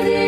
with you.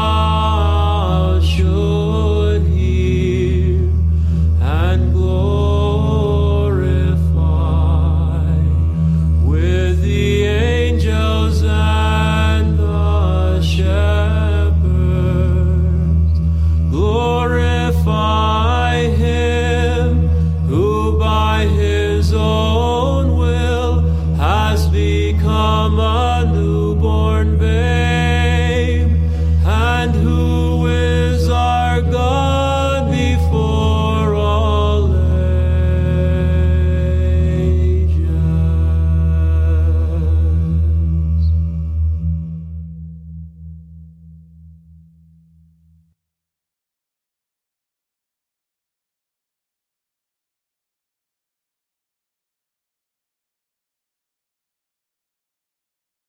Mama